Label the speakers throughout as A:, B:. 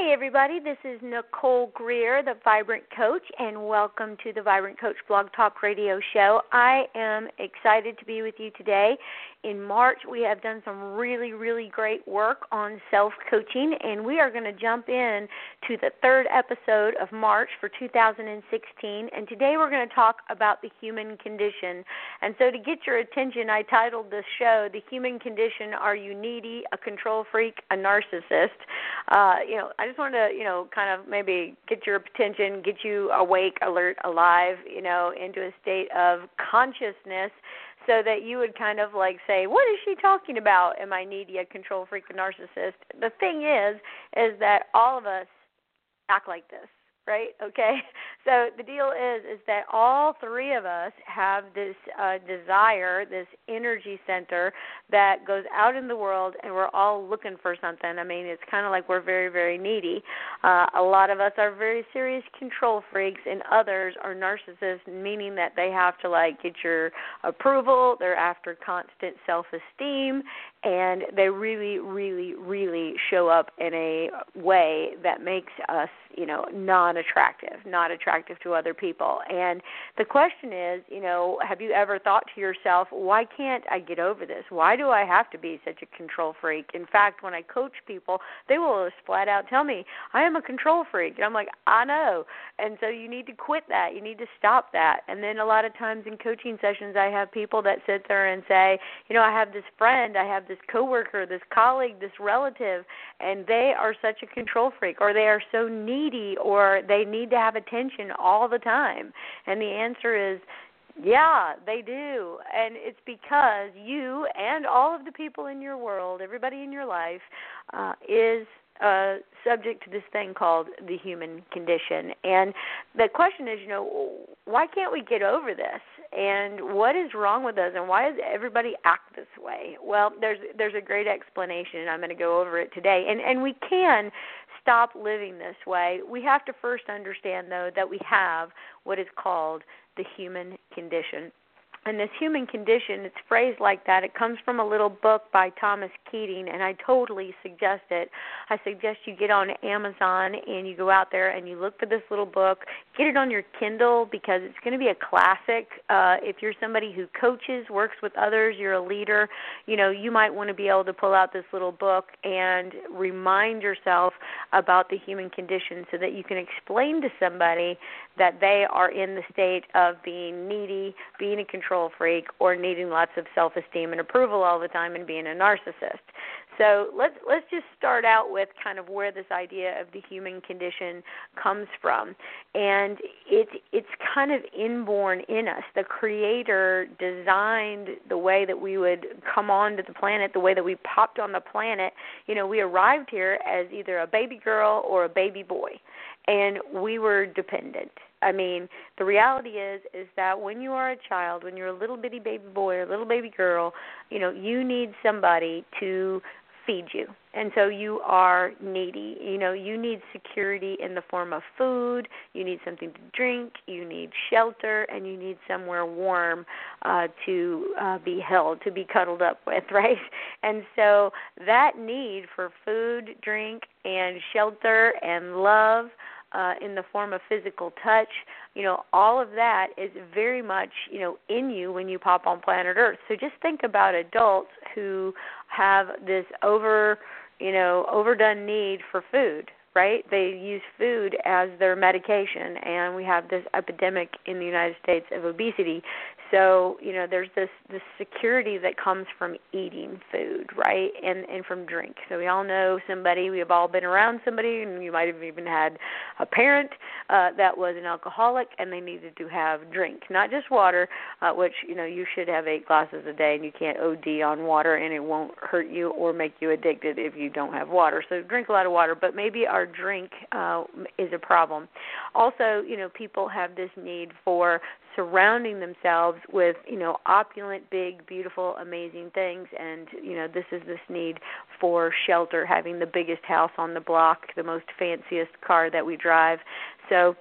A: Hey, everybody, this is Nicole Greer, the Vibrant Coach, and welcome to the Vibrant Coach Blog Talk Radio Show. I am excited to be with you today. In March, we have done some really, really great work on self coaching, and we are going to jump in to the third episode of March for 2016. And today we're going to talk about the human condition. And so, to get your attention, I titled this show "The Human Condition: Are You Needy, a Control Freak, a Narcissist?" Uh, you know, I just wanted to, you know, kind of maybe get your attention, get you awake, alert, alive, you know, into a state of consciousness so that you would kind of like say, "What is she talking about? Am I needy, a control freak, a narcissist?" The thing is, is that all of us act like this right? Okay. So the deal is is that all three of us have this uh, desire, this energy center that goes out in the world, and we're all looking for something. I mean, it's kind of like we're very, very needy. Uh, a lot of us are very serious control freaks, and others are narcissists, meaning that they have to like get your approval. They're after constant self-esteem, and they really, really, really show up in a way that makes us, you know, non-attractive, not attractive to other people. And the question is, you know, have you ever thought to yourself, why can't I get over this? Why do I have to be such a control freak? In fact, when I coach people, they will flat out tell me, I am a control freak. And I'm like, I know. And so you need to quit that. You need to stop that. And then a lot of times in coaching sessions, I have people that sit there and say, you know, I have this friend, I have this coworker, this colleague, this relative, and they are such a control freak, or they are so needy, or they need to have attention all the time. And the answer is, yeah, they do. And it's because you and all of the people in your world, everybody in your life, uh, is uh, subject to this thing called the human condition. And the question is, you know, why can't we get over this? And what is wrong with us? And why does everybody act this way? Well, there's there's a great explanation. And I'm going to go over it today. And and we can stop living this way. We have to first understand though that we have what is called the human condition and this human condition it's phrased like that. It comes from a little book by thomas keating and i totally suggest it. I suggest you get on amazon and you go out there and you look for this little book. Get it on your kindle because it's going to be a classic. Uh if you're somebody who coaches works with others you're a leader you know you might want to be able to pull out this little book and remind yourself about the human condition so that you can explain to somebody that they are in the state of being needy being a control freak or needing lots of self-esteem and approval all the time and being a narcissist. So let's let's just start out with kind of where this idea of the human condition comes from, and it's it's kind of inborn in us. The Creator designed the way that we would come onto the planet, the way that we popped on the planet. You know, we arrived here as either a baby girl or a baby boy, and we were dependent. I mean, the reality is is that when you are a child, when you're a little bitty baby boy or little baby girl, you know, you need somebody to feed you. And so you are needy. You know, you need security in the form of food, you need something to drink, you need shelter, and you need somewhere warm uh to uh be held, to be cuddled up with, right? And so that need for food, drink, and shelter and love uh, in the form of physical touch, you know, all of that is very much, you know, in you when you pop on planet Earth. So just think about adults who have this over, you know, overdone need for food, right? They use food as their medication, and we have this epidemic in the United States of obesity so you know there's this this security that comes from eating food right and and from drink. So we all know somebody we have all been around somebody and you might have even had a parent uh that was an alcoholic and they needed to have drink not just water uh which you know you should have eight glasses a day and you can't od on water and it won't hurt you or make you addicted if you don't have water. So drink a lot of water but maybe our drink uh is a problem. Also you know people have this need for surrounding themselves with you know opulent big beautiful amazing things. And you know this is this need for shelter having the biggest house on the block the most fanciest car that we drive. So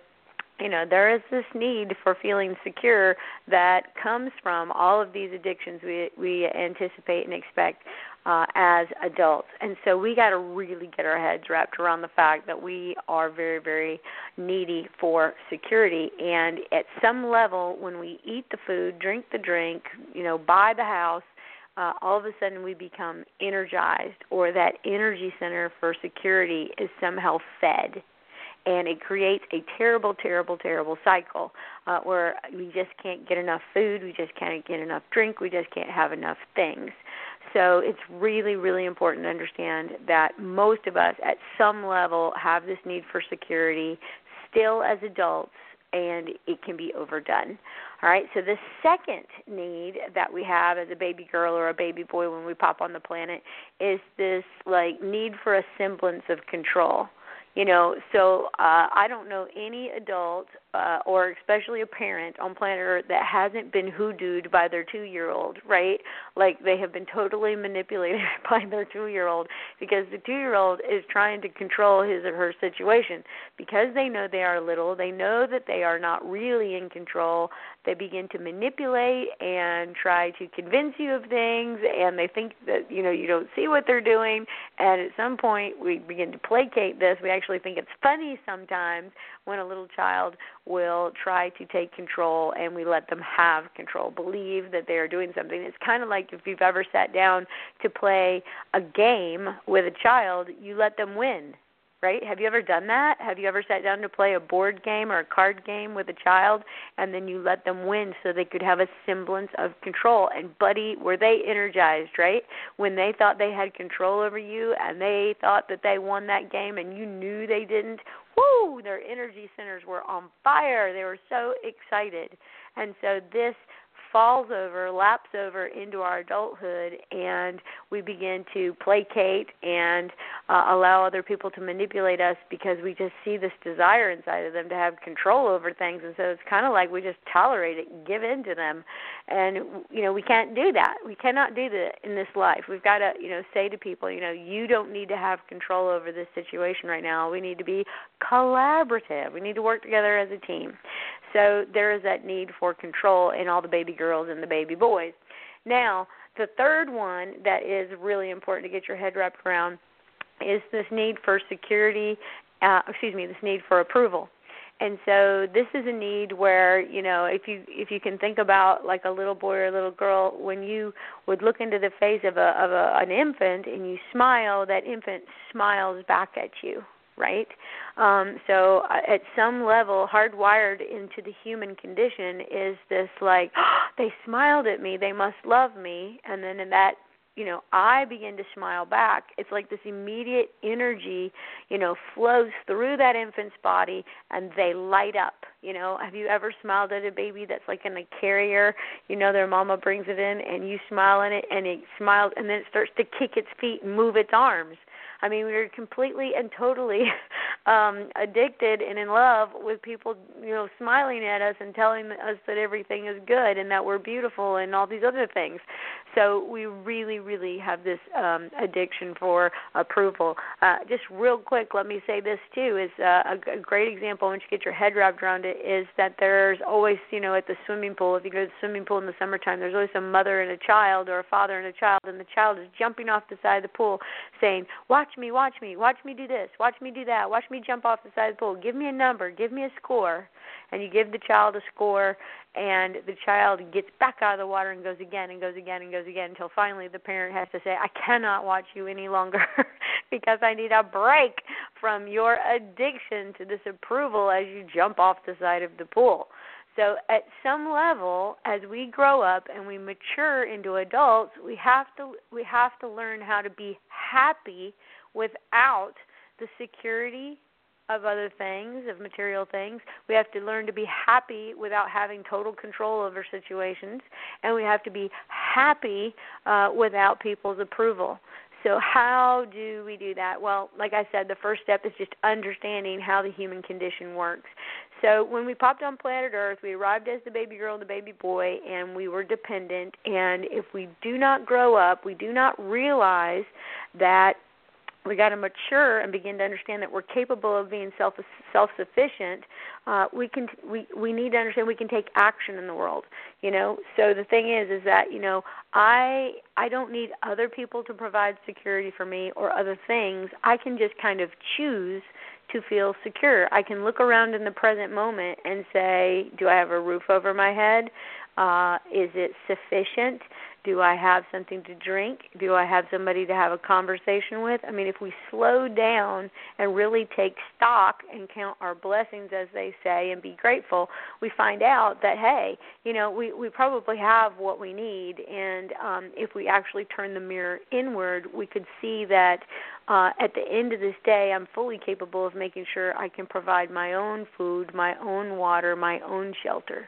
A: you know there is this need for feeling secure that comes from all of these addictions we we anticipate and expect uh, as adults. And so we got to really get our heads wrapped around the fact that we are very, very needy for security. And at some level, when we eat the food, drink the drink, you know, buy the house, uh, all of a sudden we become energized, or that energy center for security is somehow fed and it creates a terrible, terrible, terrible cycle uh, where we just can't get enough food, we just can't get enough drink, we just can't have enough things. So it's really, really important to understand that most of us at some level have this need for security still as adults and it can be overdone. All right, so the second need that we have as a baby girl or a baby boy when we pop on the planet is this like need for a semblance of control you know so uh i don't know any adult uh, or especially a parent on planet Earth that hasn't been hoodooed by their two year old, right? Like they have been totally manipulated by their two year old because the two year old is trying to control his or her situation. Because they know they are little, they know that they are not really in control, they begin to manipulate and try to convince you of things and they think that, you know, you don't see what they're doing and at some point we begin to placate this. We actually think it's funny sometimes when a little child will try to take control and we let them have control, believe that they are doing something. It's kind of like if you've ever sat down to play a game with a child, you let them win right? Have you ever done that? Have you ever sat down to play a board game or a card game with a child and then you let them win so they could have a semblance of control? And buddy, were they energized, right? When they thought they had control over you and they thought that they won that game and you knew they didn't, whoo, their energy centers were on fire. They were so excited. And so this falls over, laps over into our adulthood, and we begin to placate and uh, allow other people to manipulate us because we just see this desire inside of them to have control over things, and so it's kind of like we just tolerate it, give in to them, and you know we can't do that. We cannot do that in this life. We've got to you know say to people, you know, you don't need to have control over this situation right now. We need to be collaborative. We need to work together as a team. So there is that need for control in all the baby girls and the baby boys. Now, the third one that is really important to get your head wrapped around is this need for security, uh, excuse me, this need for approval. And so this is a need where you know if you if you can think about like a little boy or a little girl when you would look into the face of a of a, an infant and you smile that infant smiles back at you right? Um, so uh, at some level, hardwired into the human condition is this like, oh, they smiled at me, they must love me, and then in that you know i begin to smile back. It's like this immediate energy you know flows through that infant's body and they light up you know? Have you ever smiled at a baby that's like in a carrier? You know their mama brings it in and you smile in it and it smiles and then it starts to kick its feet and move its arms I mean, we are completely and totally um addicted and in love with people, you know, smiling at us and telling us that everything is good and that we're beautiful and all these other things. So we really, really have this um, addiction for approval. Uh, just real quick, let me say this too: is uh, a, a great example once you get your head wrapped around it is that there's always, you know, at the swimming pool. If you go to the swimming pool in the summertime, there's always a mother and a child, or a father and a child, and the child is jumping off the side of the pool, saying, "Watch me, watch me, watch me do this, watch me do that, watch me jump off the side of the pool. Give me a number, give me a score." And you give the child a score, and the child gets back out of the water and goes again and goes again and goes again until finally the parent has to say, I cannot watch you any longer because I need a break from your addiction to this approval as you jump off the side of the pool. So at some level as we grow up and we mature into adults, we have to we have to learn how to be happy without the security of other things, of material things. We have to learn to be happy without having total control over situations, and we have to be happy uh, without people's approval. So, how do we do that? Well, like I said, the first step is just understanding how the human condition works. So, when we popped on planet Earth, we arrived as the baby girl and the baby boy, and we were dependent. And if we do not grow up, we do not realize that we got to mature and begin to understand that we're capable of being self self sufficient uh we can we we need to understand we can take action in the world you know? So the thing is is that you know i i don't need other people to provide security for me or other things. I can just kind of choose to feel secure. I can look around in the present moment and say do i have a roof over my head? Uh is it sufficient do I have something to drink? Do I have somebody to have a conversation with? I mean, if we slow down and really take stock and count our blessings, as they say, and be grateful, we find out that hey, you know, we we probably have what we need, and um, if we actually turn the mirror inward, we could see that uh, at the end of this day, I'm fully capable of making sure I can provide my own food, my own water, my own shelter.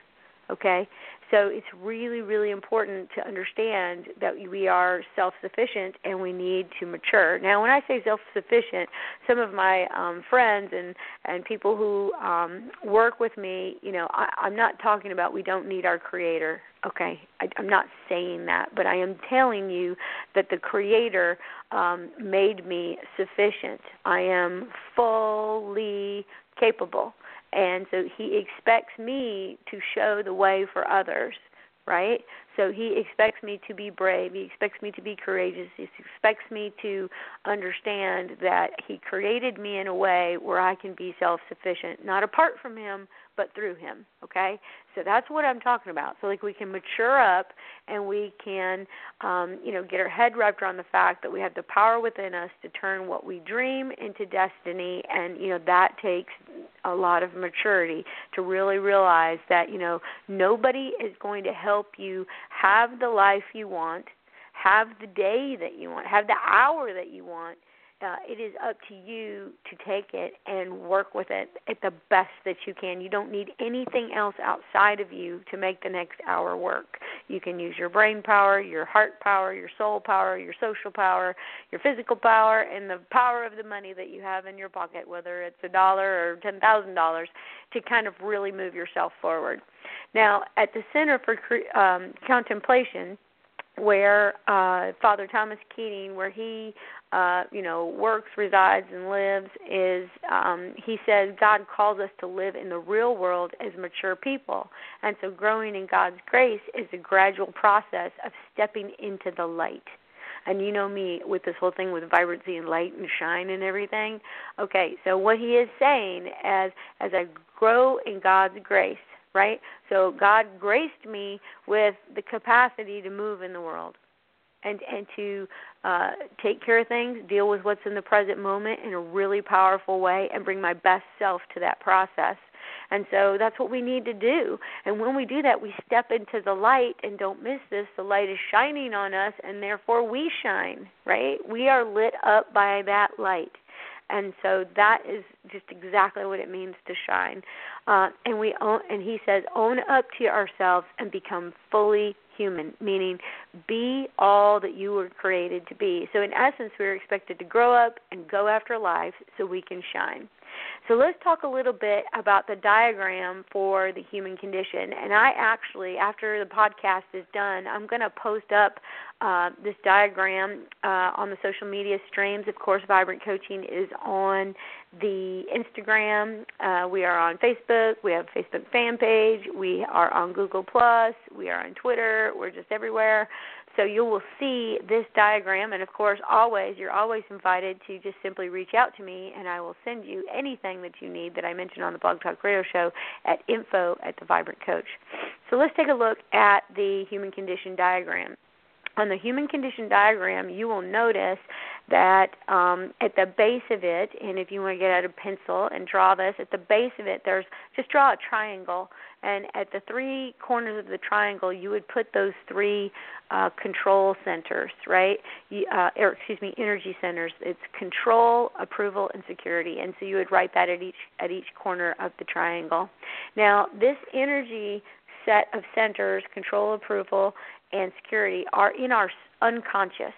A: Okay, so it's really, really important to understand that we are self sufficient and we need to mature. Now, when I say self sufficient, some of my um, friends and, and people who um, work with me, you know, I, I'm not talking about we don't need our creator. Okay, I, I'm not saying that, but I am telling you that the creator um, made me sufficient. I am fully capable and so he expects me to show the way for others right? So he expects me to be brave. He expects me to be courageous. He expects me to understand that he created me in a way where i can be self sufficient not apart from him but through him okay? So that's what i'm talking about. So like we can mature up and we can um you know get our head wrapped around the fact that we have the power within us to turn what we dream into destiny. And you know that takes a lot of maturity to really realize that you know nobody is going to help you have the life you want have the day that you want have the hour that you want uh, it is up to you to take it and work with it at the best that you can. You don't need anything else outside of you to make the next hour work. You can use your brain power, your heart power, your soul power, your social power, your physical power, and the power of the money that you have in your pocket, whether it's a dollar or ten thousand dollars, to kind of really move yourself forward. Now, at the Center for um, Contemplation, where uh, Father Thomas Keating, where he uh, you know, works, resides, and lives is um, he says God calls us to live in the real world as mature people. And so growing in God's grace is a gradual process of stepping into the light. And you know me with this whole thing with vibrancy and light and shine and everything. Okay, so what he is saying as as I grow in God's grace, right? So God graced me with the capacity to move in the world and and to uh, take care of things, deal with what's in the present moment in a really powerful way, and bring my best self to that process. And so that's what we need to do. And when we do that, we step into the light and don't miss this. The light is shining on us, and therefore we shine, right? We are lit up by that light. And so that is just exactly what it means to shine. Uh, and we own, and he says, own up to ourselves and become fully human, meaning be all that you were created to be. So, in essence, we're expected to grow up and go after life so we can shine. So let's talk a little bit about the diagram for the human condition. And I actually, after the podcast is done, I'm going to post up uh, this diagram uh, on the social media streams. Of course, Vibrant Coaching is on the Instagram. Uh, we are on Facebook. We have a Facebook fan page. We are on Google Plus. We are on Twitter. We're just everywhere. So you will see this diagram, and of course, always you're always invited to just simply reach out to me, and I will send you anything that you need that I mentioned on the Blog Talk Radio Show at info at the Vibrant Coach. So let's take a look at the human condition diagram. On the human condition diagram, you will notice that um, at the base of it, and if you want to get out a pencil and draw this, at the base of it, there's just draw a triangle, and at the three corners of the triangle, you would put those three uh, control centers, right? Uh, or excuse me, energy centers. It's control, approval, and security, and so you would write that at each at each corner of the triangle. Now, this energy set of centers, control, approval, and security, are in our unconscious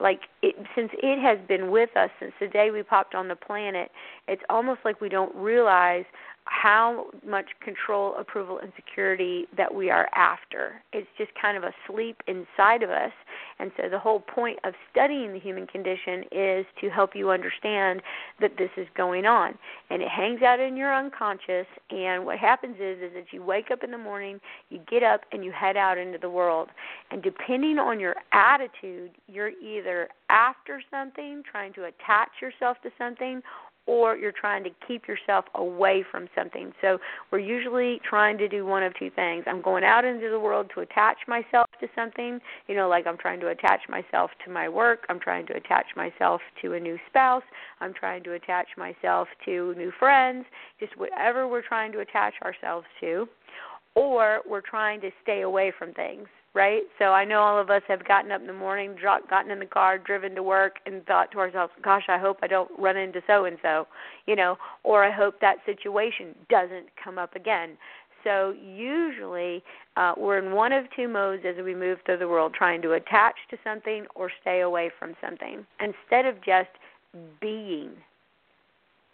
A: like it, since it has been with us since the day we popped on the planet it's almost like we don't realize how much control approval and security that we are after. It's just kind of asleep inside of us And so the whole point of studying the human condition is to help you understand that this is going on. And it hangs out in your unconscious and what happens is is that you wake up in the morning, you get up and you head out into the world. And depending on your attitude, you're either after something, trying to attach yourself to something, or you're trying to keep yourself away from something. So we're usually trying to do one of two things. I'm going out into the world to attach myself to something, you know, like I'm trying to attach myself to my work, I'm trying to attach myself to a new spouse, I'm trying to attach myself to new friends, just whatever we're trying to attach ourselves to, or we're trying to stay away from things right? So I know all of us have gotten up in the morning, gotten in the car, driven to work, and thought to ourselves, "Gosh, I hope I don't run into so and so," you know, or I hope that situation doesn't come up again. So usually uh, we're in one of two modes as we move through the world, trying to attach to something or stay away from something, instead of just being.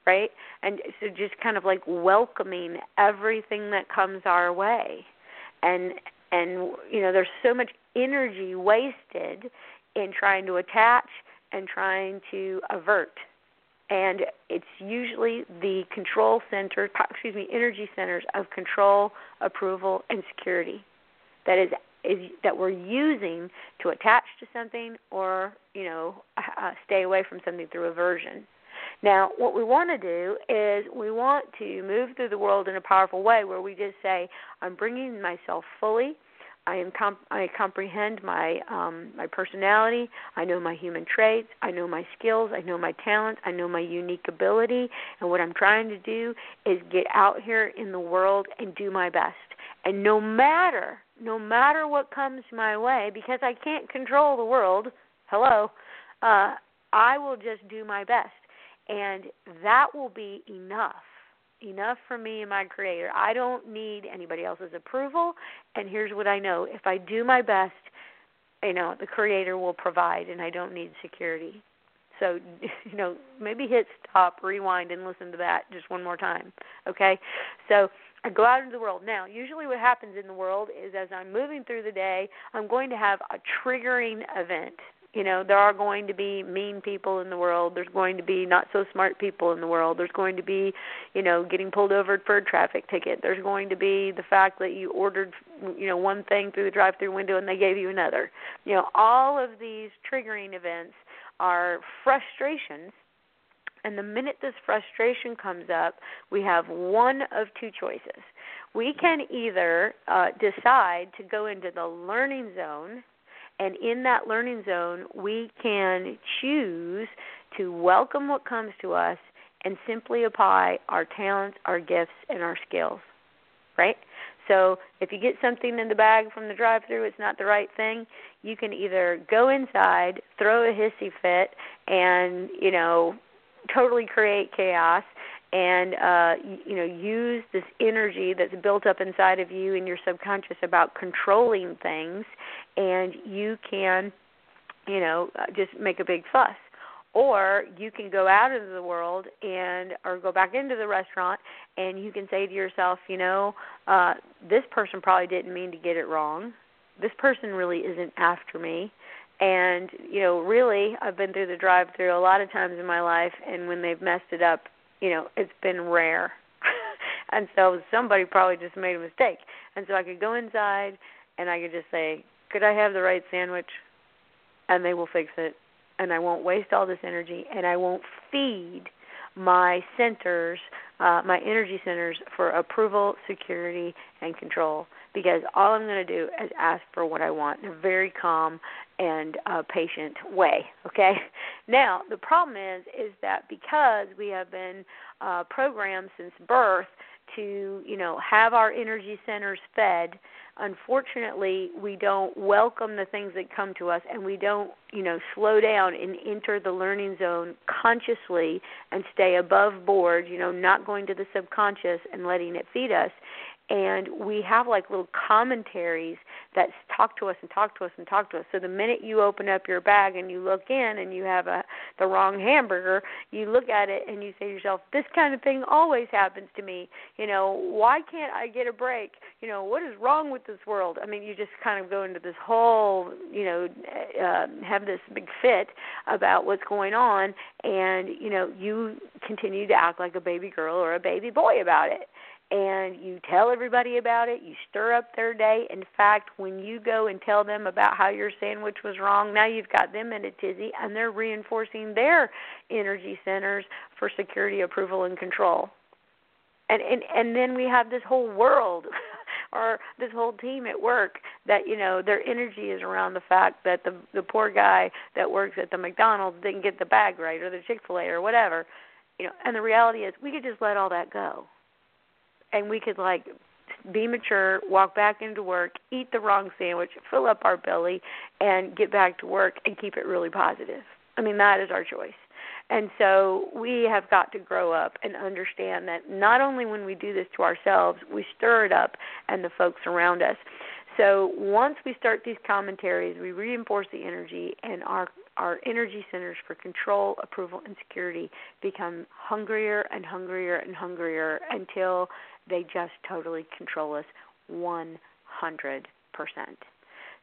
A: Right? And so just kind of like welcoming everything that comes our way and and you know there's so much energy wasted in trying to attach and trying to avert. And it's usually the control center excuse me energy centers of control approval and security that is is that we're using to attach to something or you know uh, stay away from something through aversion now, what we want to do is we want to move through the world in a powerful way where we just say, I'm bringing myself fully. I am comp- I comprehend my um, my personality. I know my human traits. I know my skills. I know my talents. I know my unique ability. And what I'm trying to do is get out here in the world and do my best. And no matter no matter what comes my way, because I can't control the world. Hello, uh, I will just do my best and that will be enough enough for me and my creator. I don't need anybody else's approval and here's what i know. If i do my best you know the creator will provide and i don't need security. So you know maybe hit stop rewind and listen to that just one more time okay? So I go out into the world. Now, usually what happens in the world is as I'm moving through the day, I'm going to have a triggering event you know there are going to be mean people in the world. There's going to be not so smart people in the world. There's going to be you know getting pulled over for a traffic ticket. There's going to be the fact that you ordered you know one thing through the drive through window and they gave you another. You know all of these triggering events are frustrations. And the minute this frustration comes up we have one of two choices. We can either uh, decide to go into the learning zone and in that learning zone, we can choose to welcome what comes to us and simply apply our talents, our gifts, and our skills. Right? So if you get something in the bag from the drive through, it's not the right thing, you can either go inside, throw a hissy fit, and, you know, totally create chaos and uh you know use this energy that's built up inside of you and your subconscious about controlling things and you can you know uh, just make a big fuss. Or you can go out into the world and or go back into the restaurant and you can say to yourself you know uh this person probably didn't mean to get it wrong. This person really isn't after me. And you know really i've been through the drive through a lot of times in my life and when they've messed it up you know, it's been rare. and so somebody probably just made a mistake. And so I could go inside and I could just say, Could I have the right sandwich? And they will fix it. And I won't waste all this energy and I won't feed my centers, uh, my energy centers for approval, security, and control. Because all I'm going to do is ask for what I want in a very calm and uh, patient way. Okay. Now the problem is is that because we have been uh, programmed since birth to you know have our energy centers fed. Unfortunately we don't welcome the things that come to us and we don't you know slow down and enter the learning zone consciously and stay above board you know not going to the subconscious and letting it feed us and we have like little commentaries that talk to us and talk to us and talk to us. So the minute you open up your bag and you look in and you have a the wrong hamburger, you look at it and you say to yourself, "This kind of thing always happens to me. You know, why can't I get a break? You know, what is wrong with this world?" I mean, you just kind of go into this whole, you know, uh, have this big fit about what's going on, and you know, you continue to act like a baby girl or a baby boy about it and you tell everybody about it, you stir up their day. In fact, when you go and tell them about how your sandwich was wrong, now you've got them in a tizzy and they're reinforcing their energy centers for security, approval and control. And and and then we have this whole world or this whole team at work that you know their energy is around the fact that the the poor guy that works at the McDonald's didn't get the bag right or the Chick-fil-A or whatever. You know, and the reality is we could just let all that go and we could like be mature, walk back into work, eat the wrong sandwich, fill up our belly, and get back to work and keep it really positive. I mean, that is our choice. And so we have got to grow up and understand that not only when we do this to ourselves, we stir it up and the folks around us. So once we start these commentaries, we reinforce the energy, and our our energy centers for control, approval, and security become hungrier and hungrier and hungrier until they just totally control us 100%.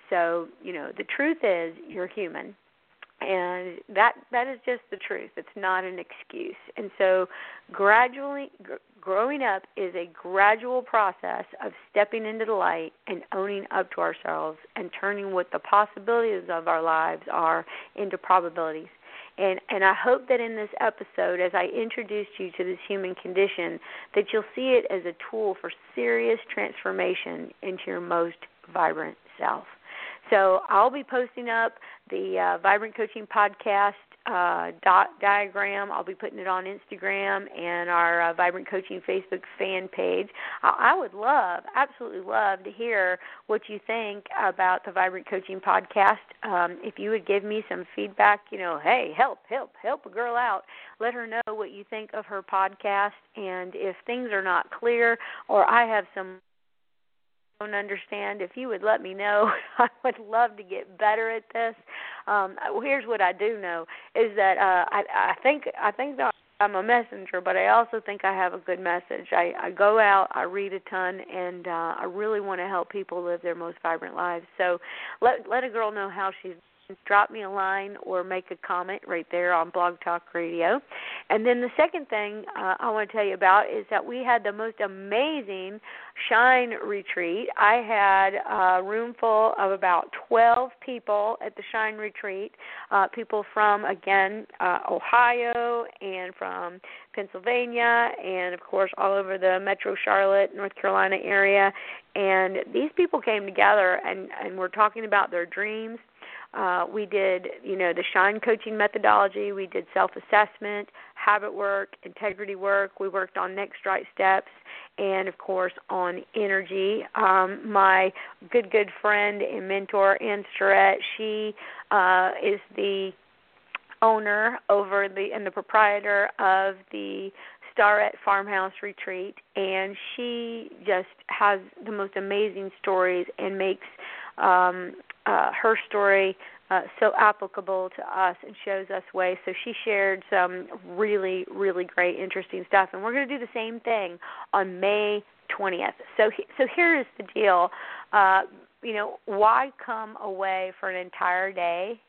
A: So, you know, the truth is you're human and that that is just the truth. It's not an excuse. And so gradually gr- growing up is a gradual process of stepping into the light and owning up to ourselves and turning what the possibilities of our lives are into probabilities and and I hope that in this episode as I introduced you to this human condition that you'll see it as a tool for serious transformation into your most vibrant self. So I'll be posting up the uh, Vibrant Coaching Podcast uh, dot diagram. I'll be putting it on Instagram and our uh, Vibrant Coaching Facebook fan page. I, I would love, absolutely love to hear what you think about the Vibrant Coaching Podcast. Um, if you would give me some feedback, you know, hey, help, help, help a girl out. Let her know what you think of her podcast. And if things are not clear or I have some don't understand, if you would let me know, I would love to get better at this. Um, here's what I do know is that uh, I, I think I think that I'm a messenger, but I also think I have a good message. I, I go out, I read a ton, and uh, I really want to help people live their most vibrant lives. So let let a girl know how she's drop me a line or make a comment right there on Blog Talk Radio. And then the second thing uh, I want to tell you about is that we had the most amazing Shine retreat. I had a room full of about 12 people at the Shine retreat, uh, people from, again, uh, Ohio and from Pennsylvania, and of course, all over the metro Charlotte, North Carolina area. And these people came together and, and were talking about their dreams uh, we did, you know, the Shine coaching methodology. We did self-assessment, habit work, integrity work. We worked on next right steps, and of course on energy. Um, my good, good friend and mentor, Ann Starrett, she uh, is the owner over the and the proprietor of the Starrett Farmhouse Retreat, and she just has the most amazing stories and makes um, uh, her story uh, so applicable to us and shows us ways. So she shared some really, really great, interesting stuff, and we're going to do the same thing on May 20th. So, so here is the deal. Uh, you know, why come away for an entire day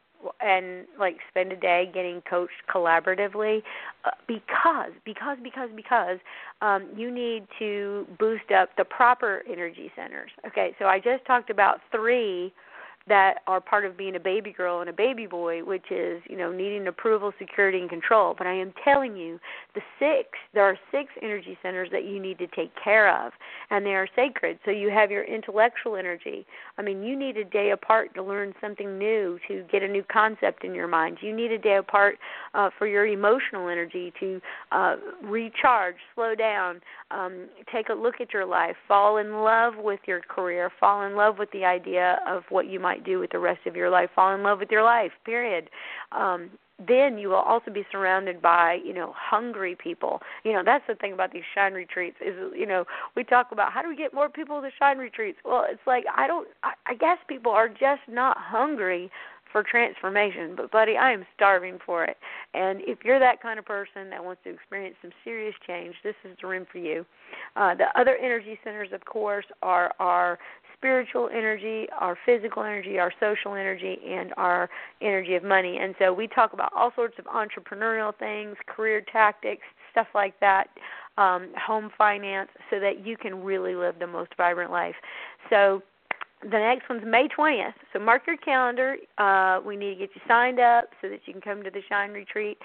A: and like spend a day getting coached collaboratively uh, because because because because um, you need to boost up the proper energy centers okay so i just talked about three that are part of being a baby girl and a baby boy, which is, you know, needing approval, security, and control. But I am telling you, the six, there are six energy centers that you need to take care of, and they are sacred. So you have your intellectual energy. I mean, you need a day apart to learn something new, to get a new concept in your mind. You need a day apart uh, for your emotional energy to uh, recharge, slow down, um, take a look at your life, fall in love with your career, fall in love with the idea of what you might do with the rest of your life, fall in love with your life, period. Um, then you will also be surrounded by you know hungry people you know that's the thing about these shine retreats is you know we talk about how do we get more people to shine retreats well it's like i don't i, I guess people are just not hungry for transformation. But buddy, I am starving for it. And if you're that kind of person that wants to experience some serious change, this is the room for you. Uh, the other energy centers, of course, are our spiritual energy, our physical energy, our social energy, and our energy of money. And so we talk about all sorts of entrepreneurial things, career tactics, stuff like that, um, home finance, so that you can really live the most vibrant life. So the next one's May 20th. So mark your calendar. Uh, we need to get you signed up so that you can come to the Shine Retreat.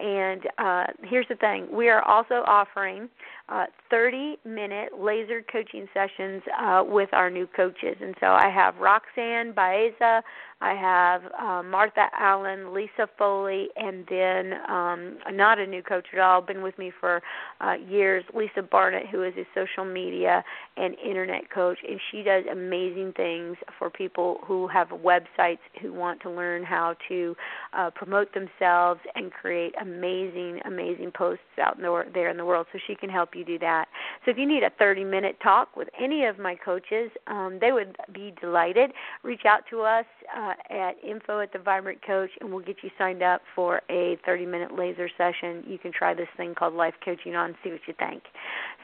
A: And uh, here's the thing we are also offering uh, 30 minute laser coaching sessions uh, with our new coaches. And so I have Roxanne Baeza, I have uh, Martha Allen, Lisa Foley, and then um, not a new coach at all, been with me for uh, years, Lisa Barnett, who is a social media and internet coach. And she does amazing things for people who have websites who want to learn how to uh, promote themselves and create amazing, amazing posts out in the, there in the world. So she can help you do that. So if you need a 30 minute talk with any of my coaches, um, they would be delighted. Reach out to us uh, at info at the Vibrant Coach, and we'll get you signed up for a 30 minute laser session. You can try this thing called Life Coaching on, see what you think.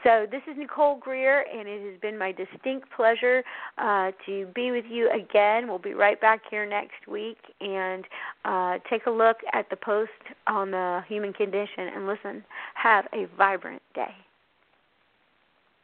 A: So this is Nicole Greer, and it has been my distinct pleasure uh, to be with you again. We'll be right back here next week, and uh, take a look at the post on the human condition and listen. Have a vibrant day.